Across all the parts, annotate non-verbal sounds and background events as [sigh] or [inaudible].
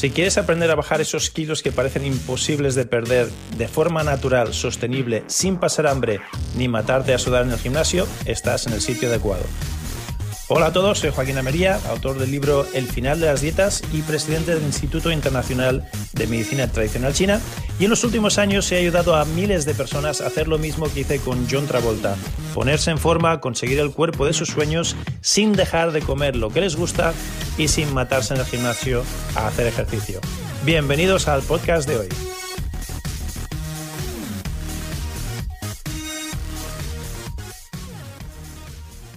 Si quieres aprender a bajar esos kilos que parecen imposibles de perder de forma natural, sostenible, sin pasar hambre ni matarte a sudar en el gimnasio, estás en el sitio adecuado. Hola a todos, soy Joaquín Amería, autor del libro El final de las dietas y presidente del Instituto Internacional de Medicina Tradicional China. Y en los últimos años he ayudado a miles de personas a hacer lo mismo que hice con John Travolta, ponerse en forma, conseguir el cuerpo de sus sueños sin dejar de comer lo que les gusta y sin matarse en el gimnasio a hacer ejercicio. Bienvenidos al podcast de hoy.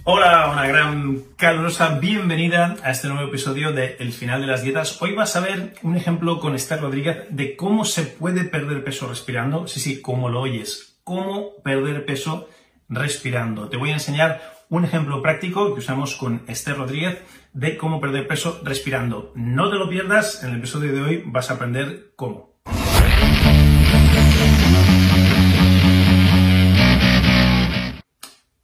Hola, una gran calurosa bienvenida a este nuevo episodio de El final de las dietas. Hoy vas a ver un ejemplo con Esther Rodríguez de cómo se puede perder peso respirando. Sí, sí, como lo oyes, cómo perder peso respirando. Te voy a enseñar un ejemplo práctico que usamos con Esther Rodríguez de cómo perder peso respirando. No te lo pierdas, en el episodio de hoy vas a aprender cómo.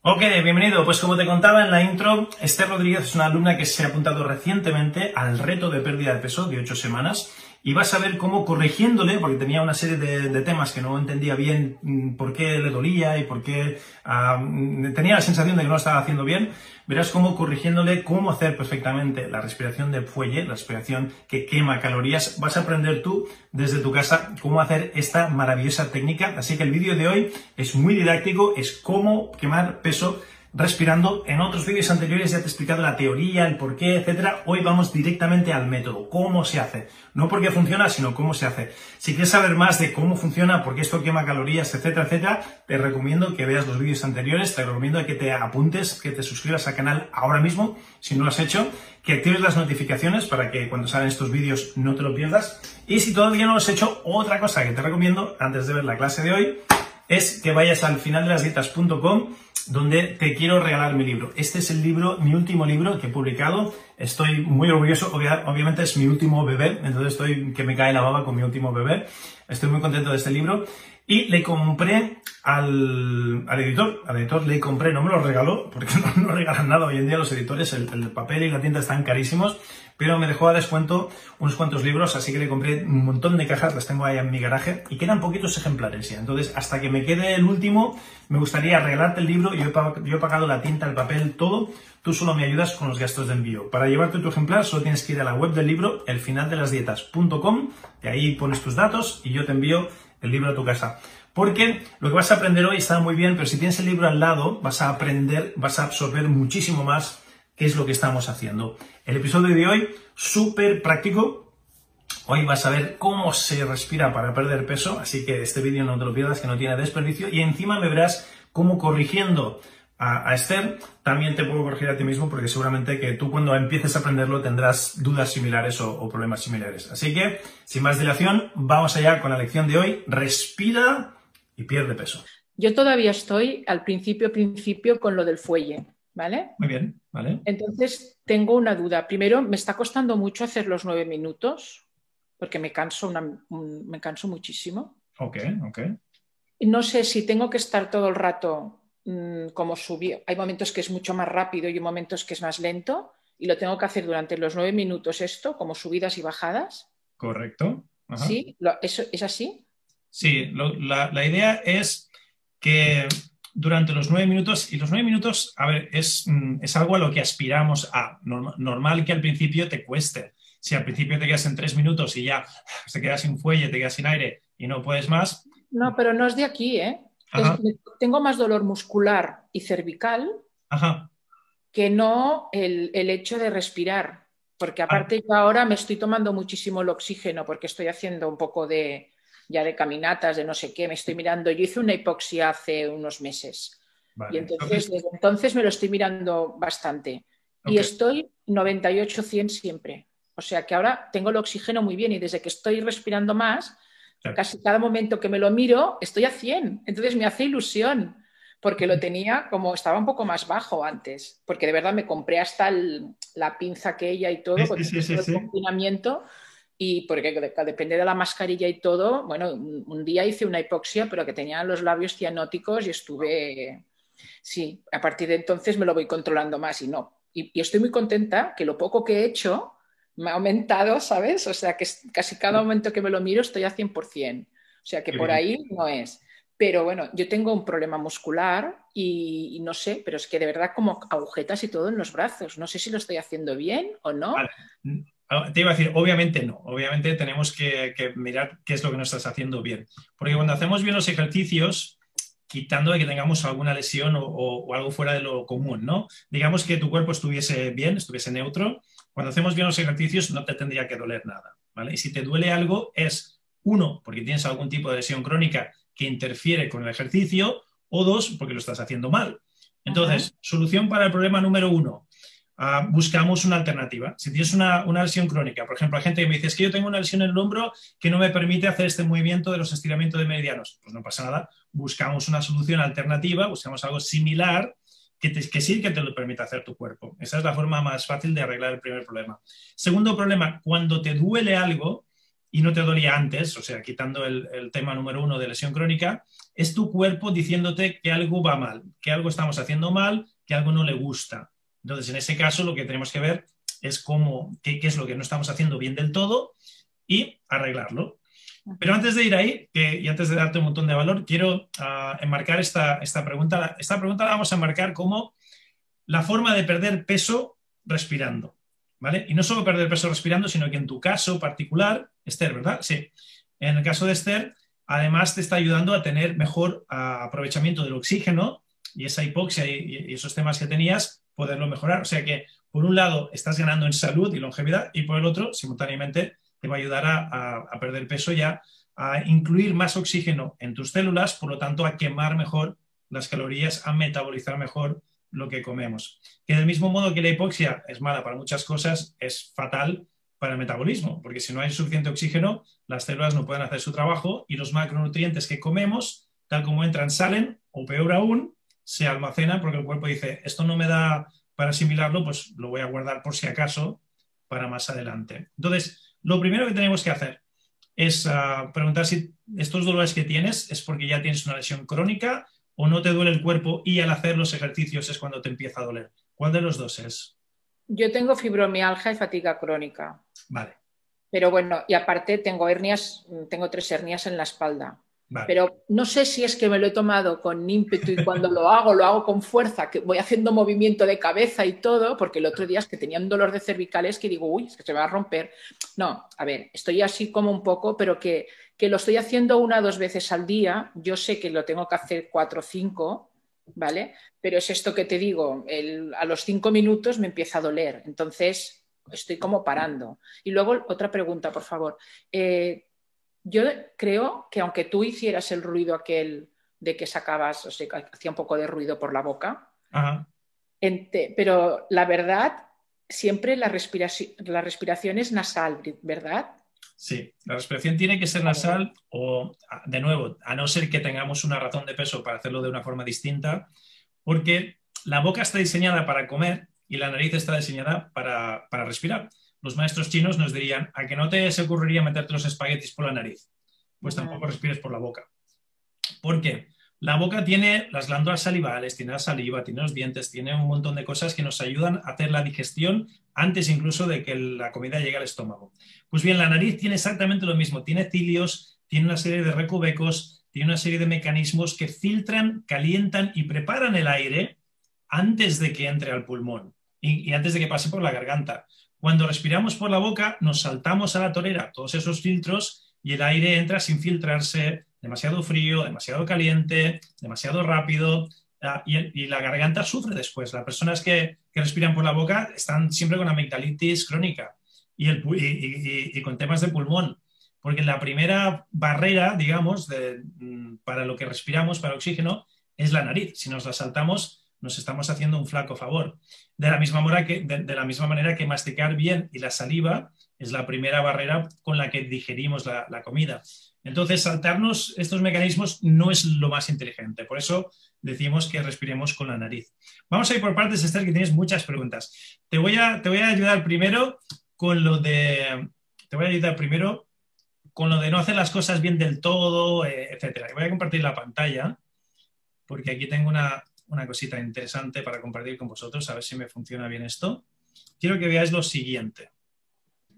Ok, bienvenido. Pues como te contaba en la intro, Esther Rodríguez es una alumna que se ha apuntado recientemente al reto de pérdida de peso de 8 semanas y vas a ver cómo corrigiéndole, porque tenía una serie de, temas que no entendía bien mm, por qué le dolía y por qué ah, mm, tenía la sensación de que no estaba haciendo bien, verás cómo corrigiéndole cómo hacer perfectamente la respiración de fuelle, la respiración que quema calorías, vas a aprender tú desde tu casa cómo hacer esta maravillosa técnica. Así que el vídeo de hoy es muy didáctico, es cómo quemar peso respirando. En otros vídeos anteriores ya te he explicado la teoría, el por qué, etcétera. Hoy vamos directamente al método, cómo se hace. No por qué funciona, sino cómo se hace. Si quieres saber más de cómo funciona, por qué esto quema calorías, etcétera, etcétera, te recomiendo que veas los vídeos anteriores, te recomiendo que te apuntes, que te suscribas al canal ahora mismo, si no lo has hecho, que actives las notificaciones para que cuando salen estos vídeos no te lo pierdas. Y si todavía no lo has hecho, otra cosa que te recomiendo antes de ver la clase de hoy es que vayas al finaldelasdietas.com donde te quiero regalar mi libro. Este es el libro, mi último libro que he publicado. Estoy muy orgulloso, obviamente es mi último bebé, entonces estoy que me cae la baba con mi último bebé. Estoy muy contento de este libro y le compré al, editor, al editor le compré, no me lo regaló, porque [laughs] no, regalan nada hoy en día los editores, el, el, papel y la tinta están carísimos, pero me dejó a descuento unos cuantos libros, así que le compré un montón de cajas, las tengo ahí en mi garaje, y quedan poquitos ejemplares ya. Entonces, hasta que me quede el último, me gustaría regalarte el libro, yo he, yo he pagado la tinta, el papel, todo, tú solo me ayudas con los gastos de envío. Para llevarte tu ejemplar, solo tienes que ir a la web del libro, elfinaldelasdietas.com, y ahí pones tus datos y yo te envío el libro a tu casa. Porque lo que vas a aprender hoy está muy bien, pero si tienes el libro al lado, vas a aprender, vas a absorber muchísimo más qué es lo que estamos haciendo. El episodio de hoy, súper práctico. Hoy vas a ver cómo se respira para perder peso, así que este vídeo no te lo pierdas, que no tiene desperdicio. Y encima me verás cómo corrigiendo a, Esther, también te puedo corregir a ti mismo porque seguramente que tú cuando empieces a aprenderlo tendrás dudas similares o, problemas similares. Así que, sin más dilación, vamos allá con la lección de hoy. Respira y pierde peso. Yo todavía estoy al principio, principio con lo del fuelle, ¿vale? Muy bien, ¿vale? Entonces, tengo una duda. Primero, me está costando mucho hacer los nueve minutos porque me canso, me canso muchísimo. Ok, ok. No sé si tengo que estar todo el rato Mm, como subir. Hay momentos que es mucho más rápido y hay momentos que es más lento y lo tengo que hacer durante los nueve minutos esto, como subidas y bajadas. Correcto. ¿Sí? ¿Eso, ¿Es así? Sí, la, idea es que durante los nueve minutos, y los nueve minutos, a ver, es, mm, es algo a lo que aspiramos a. Normal, que al principio te cueste. Si al principio te quedas en tres minutos y ya te quedas sin fuelle, te quedas sin aire y no puedes más. No, pero no es de aquí, ¿eh? Tengo más dolor muscular y cervical que no el, hecho de respirar. Porque aparte yo ahora me estoy tomando muchísimo el oxígeno porque estoy haciendo un poco de ya de caminatas, de no sé qué, me estoy mirando. Yo hice una hipoxia hace unos meses. Y entonces, desde entonces me lo estoy mirando bastante. Y estoy 98-100 siempre. O sea que ahora tengo el oxígeno muy bien y desde que estoy respirando más, Casi cada momento que me lo miro estoy a 100. Entonces me hace ilusión porque lo tenía como estaba un poco más bajo antes, porque de verdad me compré hasta la pinza aquella y todo, con el confinamiento, y porque depende de la mascarilla y todo, bueno, un, día hice una hipoxia, pero que tenía los labios cianóticos y estuve, sí, a partir de entonces me lo voy controlando más y no. y estoy muy contenta que lo poco que he hecho me ha aumentado, ¿sabes? O sea, que casi cada momento que me lo miro estoy a 100%. O sea, que por ahí no es. Pero bueno, yo tengo un problema muscular y, no sé, pero es que de verdad como agujetas y todo en los brazos. No sé si lo estoy haciendo bien o no. Ah, te iba a decir, obviamente no. Obviamente tenemos que, mirar qué es lo que no estás haciendo bien. Porque cuando hacemos bien los ejercicios, quitando de que tengamos alguna lesión o, algo fuera de lo común, ¿no? Digamos que tu cuerpo estuviese bien, estuviese neutro. Cuando hacemos bien los ejercicios no te tendría que doler nada, ¿vale? Y si te duele algo es, uno, porque tienes algún tipo de lesión crónica que interfiere con el ejercicio, o dos, porque lo estás haciendo mal. Entonces, solución para el problema número uno, Ah, buscamos una alternativa. Si tienes una, lesión crónica, por ejemplo, hay gente que me dice, es que yo tengo una lesión en el hombro que no me permite hacer este movimiento de los estiramientos de medianos. Pues no pasa nada, buscamos una solución alternativa, buscamos algo similar que, que sí que te lo permita hacer tu cuerpo. Esa es la forma más fácil de arreglar el primer problema. Segundo problema, cuando te duele algo y no te dolía antes, o sea, quitando el, el tema número uno de lesión crónica, es tu cuerpo diciéndote que algo va mal, que algo estamos haciendo mal, que algo no le gusta. Entonces, en ese caso, lo que tenemos que ver es cómo, qué, es lo que no estamos haciendo bien del todo y arreglarlo. Pero antes de ir ahí, y antes de darte un montón de valor, quiero ah, enmarcar esta, esta pregunta. Esta pregunta la vamos a enmarcar como la forma de perder peso respirando. ¿Vale? Y no solo perder peso respirando, sino que en tu caso particular, Esther, ¿verdad? Sí. En el caso de Esther, además te está ayudando a tener mejor ah, aprovechamiento del oxígeno y esa hipoxia y, esos temas que tenías poderlo mejorar. O sea que, por un lado, estás ganando en salud y longevidad y por el otro, simultáneamente, te va a ayudar a, perder peso ya, a incluir más oxígeno en tus células, por lo tanto, a quemar mejor las calorías, a metabolizar mejor lo que comemos. Que del mismo modo que la hipoxia es mala para muchas cosas, es fatal para el metabolismo, porque si no hay suficiente oxígeno, las células no pueden hacer su trabajo y los macronutrientes que comemos, tal como entran, salen, o peor aún, se almacena porque el cuerpo dice, esto no me da para asimilarlo, pues lo voy a guardar por si acaso para más adelante. Entonces, lo primero que tenemos que hacer es ah, preguntar si estos dolores que tienes es porque ya tienes una lesión crónica o no te duele el cuerpo y al hacer los ejercicios es cuando te empieza a doler. ¿Cuál de los dos es? Yo tengo fibromialgia y fatiga crónica. Vale. Pero bueno, y aparte tengo hernias, tengo tres hernias en la espalda. Pero no sé si es que me lo he tomado con ímpetu y cuando lo hago, lo hago con fuerza, que voy haciendo movimiento de cabeza y todo, porque el otro día es que tenía un dolor de cervicales que digo, uy, es que se va a romper. No, a ver, estoy así como un poco, pero que, lo estoy haciendo una o dos veces al día. Yo sé que lo tengo que hacer cuatro o cinco, ¿vale? Pero es esto que te digo, a los cinco minutos me empieza a doler. Entonces, estoy como parando. Y luego, otra pregunta, por favor. Eh, yo creo que aunque tú hicieras el ruido aquel de que sacabas, o sea, hacía un poco de ruido por la boca, pero la verdad, siempre la respiración, la respiración es nasal, ¿verdad? Sí, la respiración tiene que ser nasal o, de nuevo, a no ser que tengamos una razón de peso para hacerlo de una forma distinta, porque la boca está diseñada para comer y la nariz está diseñada para, para respirar los maestros chinos nos dirían, a que no te se ocurriría meterte los espaguetis por la nariz, pues tampoco respires por la boca. ¿Por qué? La boca tiene las glándulas salivales, tiene la saliva, tiene los dientes, tiene un montón de cosas que nos ayudan a hacer la digestión antes incluso de que la comida llegue al estómago. Pues bien, la nariz tiene exactamente lo mismo, tiene cilios, tiene una serie de recovecos, tiene una serie de mecanismos que filtran, calientan y preparan el aire antes de que entre al pulmón y antes de que pase por la garganta. Cuando respiramos por la boca, nos saltamos a la torera todos esos filtros y el aire entra sin filtrarse, demasiado frío, demasiado caliente, demasiado rápido, ah, y, la garganta sufre después. Las personas que, respiran por la boca están siempre con amigdalitis crónica y, con temas de pulmón, porque la primera barrera, digamos, mm, para lo que respiramos, para oxígeno, es la nariz. Si nos la saltamos, nos estamos haciendo un flaco favor. De la misma manera que, masticar bien y la saliva es la primera barrera con la que digerimos la, comida. Entonces, saltarnos estos mecanismos no es lo más inteligente. Por eso decimos que respiremos con la nariz. Vamos a ir por partes, Esther, que tienes muchas preguntas. Te voy a, te voy a ayudar primero con lo de... Te voy a ayudar primero con lo de no hacer las cosas bien del todo, eh, etcétera. voy a compartir la pantalla porque aquí tengo una, una cosita interesante para compartir con vosotros, a ver si me funciona bien esto. Quiero que veáis lo siguiente.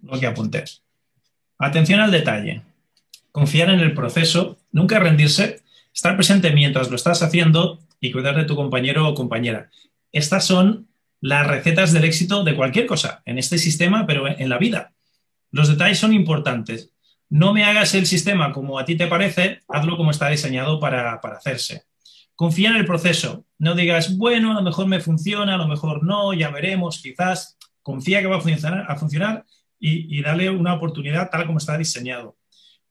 lo que apunté. Atención al detalle. Confiar en el proceso, nunca rendirse, estar presente mientras lo estás haciendo y cuidar de tu compañero o compañera. Estas son las recetas del éxito de cualquier cosa, en este sistema, pero en la vida. Los detalles son importantes. No me hagas el sistema como a ti te parece, hazlo como está diseñado para, hacerse. Confía en el proceso. No digas, bueno, a lo mejor me funciona, a lo mejor no, ya veremos, quizás. Confía que va a funcionar, y, dale una oportunidad tal como está diseñado.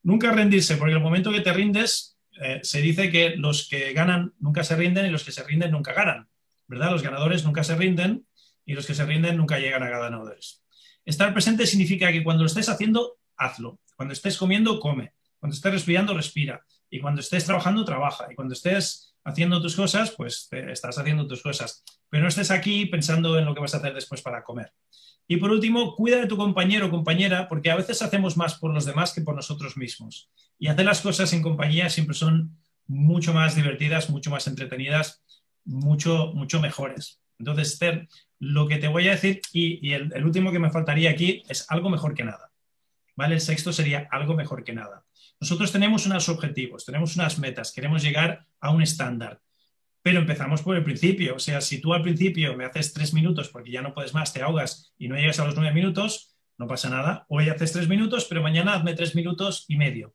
Nunca rendirse, porque el momento que te rindes, eh, se dice que los que ganan nunca se rinden y los que se rinden nunca ganan. ¿Verdad? Los ganadores nunca se rinden y los que se rinden nunca llegan a ganadores. Estar presente significa que cuando lo estés haciendo, hazlo. Cuando estés comiendo, come. Cuando estés respirando, respira. Y cuando estés trabajando, trabaja. Y cuando estés haciendo tus cosas, pues estás haciendo tus cosas. Pero no estés aquí pensando en lo que vas a hacer después para comer. Y por último, cuida de tu compañero o compañera, porque a veces hacemos más por los demás que por nosotros mismos. Y hacer las cosas en compañía siempre son mucho más divertidas, mucho más entretenidas, mucho, mucho mejores. Entonces, Esther, lo que te voy a decir, y, el, el, último que me faltaría aquí, es algo mejor que nada. ¿Vale? El sexto sería algo mejor que nada. Nosotros tenemos unos objetivos, tenemos unas metas, queremos llegar a un estándar. Pero empezamos por el principio. O sea, si tú al principio me haces tres minutos porque ya no puedes más, te ahogas y no llegas a los nueve minutos, no pasa nada. Hoy haces tres minutos, pero mañana hazme tres minutos y medio.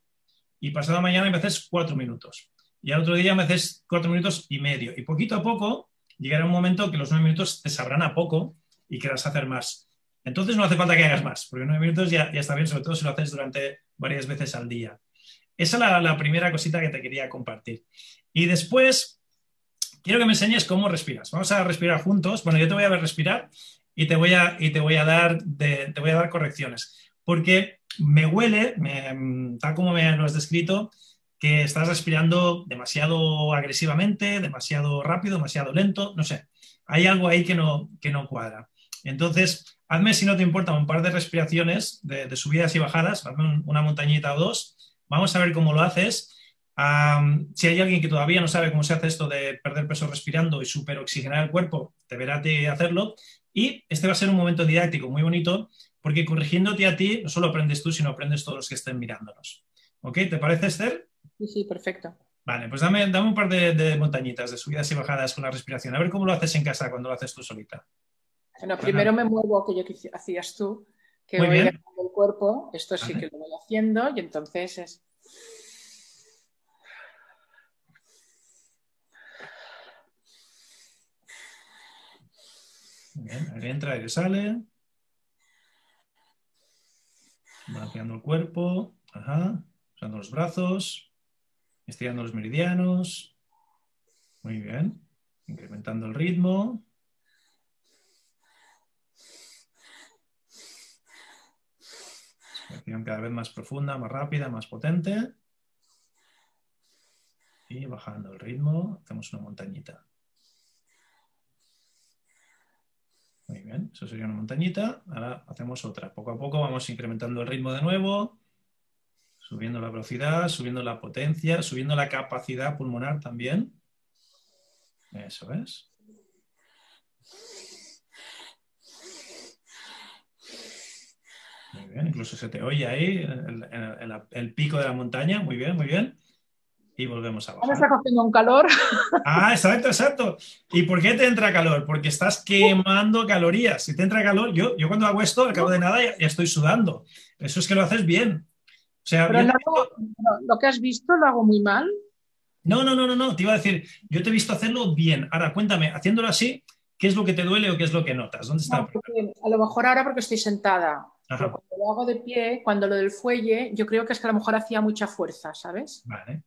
Y pasado mañana me haces cuatro minutos. Y al otro día me haces cuatro minutos y medio. Y poquito a poco llegará un momento que los nueve minutos te sabrán a poco y querrás hacer más. Entonces no hace falta que hagas más, porque nueve minutos ya, está bien, sobre todo si lo haces durante varias veces al día. Esa es la, primera cosita que te quería compartir. Y después, quiero que me enseñes cómo respiras. Vamos a respirar juntos. Bueno, yo te voy a ver respirar y te voy a, y te voy a, dar, te voy a dar correcciones. Porque me huele, tal como me lo has descrito, que estás respirando demasiado agresivamente, demasiado rápido, demasiado lento, no sé. Hay algo ahí que no, que no cuadra. Entonces, hazme, si no te importa, un par de respiraciones de, subidas y bajadas, hazme una montañita o dos. Vamos a ver cómo lo haces si hay alguien que todavía no sabe cómo se hace esto de perder peso respirando y superoxigenar el cuerpo, te verá hacerlo. Y este va a ser un momento didáctico muy bonito porque corrigiéndote a ti, no solo aprendes tú, sino aprendes todos los que estén mirándonos. ¿Ok? ¿Te parece, Esther? Sí, sí, perfecto. Vale, pues dame, dame un par de, montañitas, de subidas y bajadas con la respiración. A ver cómo lo haces en casa cuando lo haces tú solita. Bueno, primero me muevo aquello que hacías tú, que voy el cuerpo. Esto sí que lo voy haciendo y entonces es Bien, aire entra, aire sale. Balanceando el cuerpo. Ajá. Usando los brazos. Estirando los meridianos. Muy bien. Incrementando el ritmo. Respiración cada vez más profunda, más rápida, más potente. Y bajando el ritmo, hacemos una montañita. Muy bien, eso sería una montañita. Ahora hacemos otra. Poco a poco vamos incrementando el ritmo de nuevo, subiendo la velocidad, subiendo la potencia, subiendo la capacidad pulmonar también. Eso es. Muy bien, incluso se te oye ahí el pico de la montaña. Muy bien, muy bien y volvemos a bajar. Ahora está cogiendo un calor. Ah, exacto, exacto. ¿Y por qué te entra calor? Porque estás quemando calorías. Si te entra calor, yo, yo cuando hago esto, al cabo de nada, ya, estoy sudando. Eso es que lo haces bien. O sea, Pero lo que has visto lo hago muy mal. No, no, no, no, no. Te iba a decir, yo te he visto hacerlo bien. Ahora, cuéntame, haciéndolo así, ¿qué es lo que te duele o qué es lo que notas? ¿Dónde está? a lo mejor ahora porque estoy sentada. Pero cuando lo hago de pie, cuando lo del fuelle, yo creo que es que a lo mejor hacía mucha fuerza, ¿sabes? Vale.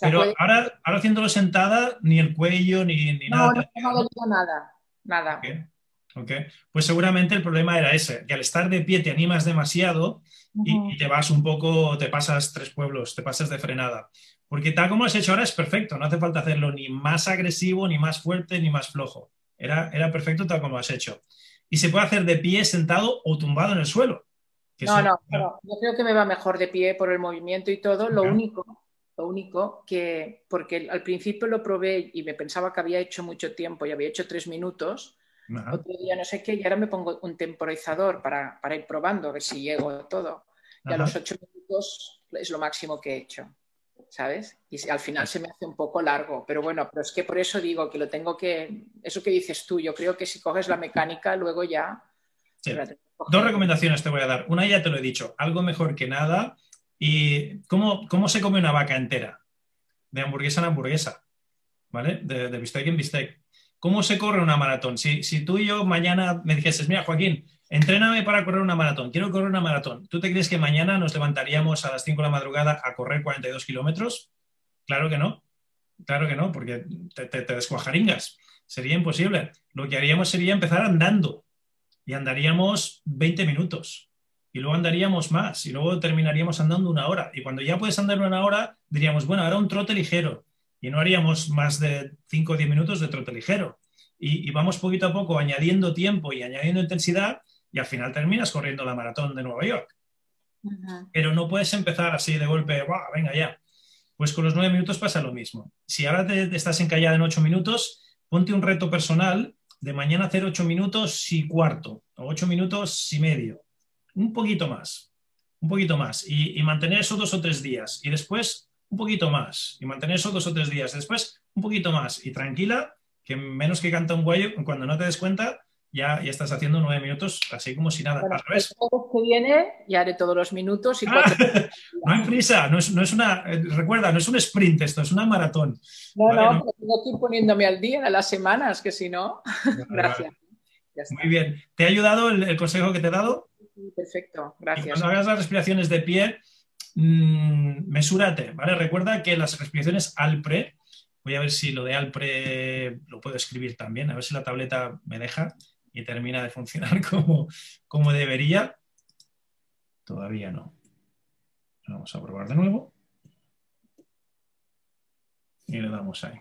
Pero ahora, ahora haciéndolo sentada, ni el cuello, ni, ni no, nada. No, no nada, nada. Okay. Pues seguramente el problema era ese, que al estar de pie te animas demasiado y, te vas un poco, te pasas tres pueblos, te pasas de frenada. Porque tal como lo has hecho ahora es perfecto, no hace falta hacerlo ni más agresivo, ni más fuerte, ni más flojo. Era, era perfecto tal como lo has hecho. Y se puede hacer de pie, sentado o tumbado en el suelo. No, no, no, yo creo que me va mejor de pie por el movimiento y todo. Lo único lo único que, porque al principio lo probé y me pensaba que había hecho mucho tiempo y había hecho tres minutos, otro día no sé qué, y ahora me pongo un temporizador para, ir probando, a ver si llego todo. Y a los ocho minutos es lo máximo que he hecho, ¿sabes? Y al final se me hace un poco largo, pero bueno, pero es que por eso digo que lo tengo que, eso que dices tú, yo creo que si coges la mecánica, luego ya... Dos recomendaciones te voy a dar. Una ya te lo he dicho, algo mejor que nada. ¿Y cómo, cómo se come una vaca entera? De hamburguesa en hamburguesa, ¿vale? De, de bistec en bistec. ¿Cómo se corre una maratón? Si, si tú y yo mañana me dijeses, mira, Joaquín, entréname para correr una maratón, quiero correr una maratón. ¿Tú te crees que mañana nos levantaríamos a las 5 de la madrugada a correr 42 kilómetros? Claro que no. Claro que no, porque te, te, descuajaringas. Sería imposible. Lo que haríamos sería empezar andando y andaríamos 20 minutos y luego andaríamos más y luego terminaríamos andando una hora. Y cuando ya puedes andar una hora, diríamos, bueno, ahora un trote ligero y no haríamos más de 5 o 10 minutos de trote ligero. Y, vamos poquito a poco añadiendo tiempo y añadiendo intensidad y al final terminas corriendo la maratón de Nueva York. Pero no puedes empezar así de golpe, venga ya. Pues con los 9 minutos pasa lo mismo. Si ahora te, estás encallada en 8 minutos, ponte un reto personal de mañana hacer 8 minutos y cuarto, o 8 minutos y medio. Un poquito más, un poquito más. Y, y mantener eso dos o tres días. Y después un poquito más y mantener eso dos o tres días. Después, un poquito más y tranquila, que menos que canta un guayo, cuando no te des cuenta, ya, ya estás haciendo nueve minutos así como si nada. Al revés. que viene ya haré todos los minutos y [laughs] no hay prisa, no es, no es, una, eh, recuerda, no es un sprint esto, es una maratón. No, no, tengo que ir poniéndome al día de las semanas, que si no, [laughs] gracias. Muy bien. ¿Te ha ayudado el, el, consejo que te he dado? Perfecto, gracias. Y cuando hagas las respiraciones de pie, Mm, mesúrate, ¿vale? Recuerda que las respiraciones Alpre, voy a ver si lo de Alpre lo puedo escribir también, a ver si la tableta me deja y termina de funcionar [laughs] como, como debería. Todavía no. Vamos a probar de nuevo. Y le damos ahí.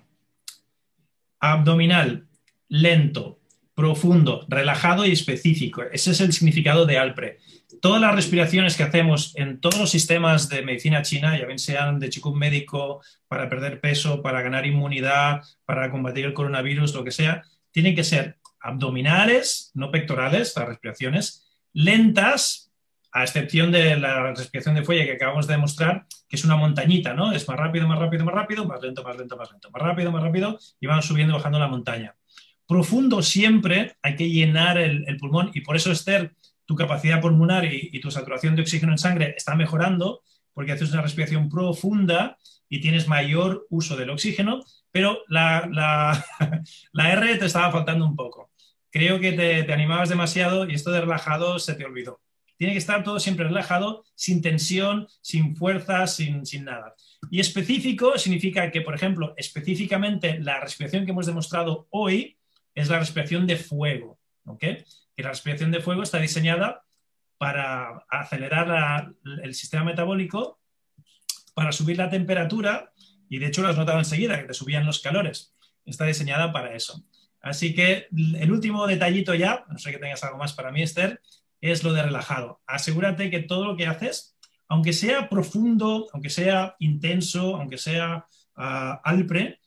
Abdominal, lento, profundo, relajado y específico. Ese es el significado de Alpre todas las respiraciones que hacemos en todos los sistemas de medicina china, ya bien sean de chikung médico, para perder peso, para ganar inmunidad, para combatir el coronavirus, lo que sea, tienen que ser abdominales, no pectorales, las respiraciones, lentas, a excepción de la respiración de fuelle que acabamos de demostrar, que es una montañita, ¿no? Es más rápido, más rápido, más rápido, más lento, más lento, más lento, más rápido, más rápido, y van subiendo y bajando la montaña. Profundo siempre, hay que llenar el, pulmón, y por eso Esther tu capacidad pulmonar y, tu saturación de oxígeno en sangre está mejorando porque haces una respiración profunda y tienes mayor uso del oxígeno, pero la, la, [laughs] R te estaba faltando un poco. Creo que te, animabas demasiado y esto de relajado se te olvidó. Tiene que estar todo siempre relajado, sin tensión, sin fuerza, sin, sin nada. Y específico significa que, por ejemplo, específicamente la respiración que hemos demostrado hoy es la respiración de fuego. ¿ok? que la respiración de fuego está diseñada para acelerar el sistema metabólico, para subir la temperatura, y de hecho lo has notado enseguida, que te subían los calores. Está diseñada para eso. Así que el último detallito ya, no sé que tengas algo más para mí, Esther, es lo de relajado. Asegúrate que todo lo que haces, aunque sea profundo, aunque sea intenso, aunque sea uh, alpre,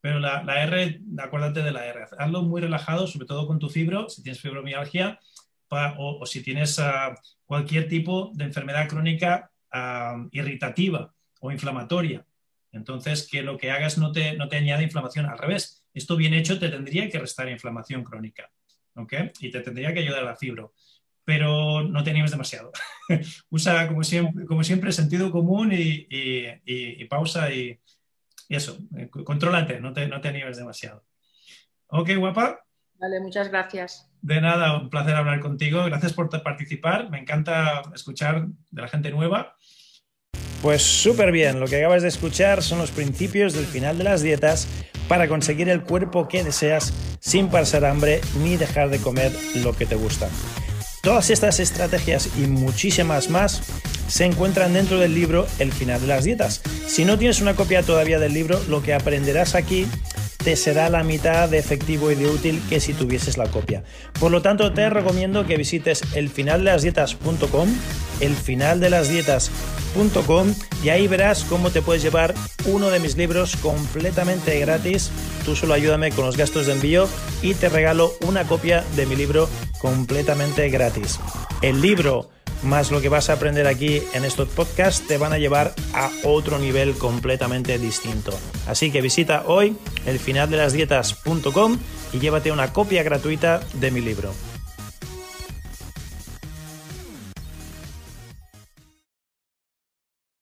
pero la, R, acuérdate de la R, hazlo muy relajado, sobre todo con tu fibro, si tienes fibromialgia o, si tienes ah, cualquier tipo de enfermedad crónica ah, irritativa o inflamatoria. Entonces, que lo que hagas no te, no te añade inflamación, al revés. Esto bien hecho te tendría que restar inflamación crónica, ¿ok? Y te tendría que ayudar a la fibro. Pero no te animes demasiado. [laughs] Usa, como siempre, como siempre, sentido común y pausa y, y eso, eh, contrólate, no te, no te animes demasiado. Ok, guapa. Vale, muchas gracias. De nada, un placer hablar contigo. Gracias por participar. Me encanta escuchar de la gente nueva. Pues súper bien, lo que acabas de escuchar son los principios del final de las dietas para conseguir el cuerpo que deseas sin pasar hambre ni dejar de comer lo que te gusta. Todas estas estrategias y muchísimas más se encuentran dentro del libro El final de las dietas. Si no tienes una copia todavía del libro, lo que aprenderás aquí te será la mitad de efectivo y de útil que si tuvieses la copia. Por lo tanto, te recomiendo que visites elfinaldelasdietas.com elfinaldelasdietas.com y ahí verás cómo te puedes llevar uno de mis libros completamente gratis. Tú solo ayúdame con los gastos de envío y te regalo una copia de mi libro completamente gratis. El libro más lo que vas a aprender aquí en estos podcasts te van a llevar a otro nivel completamente distinto. Así que visita hoy elfinaldelasdietas.com y llévate una copia gratuita de mi libro.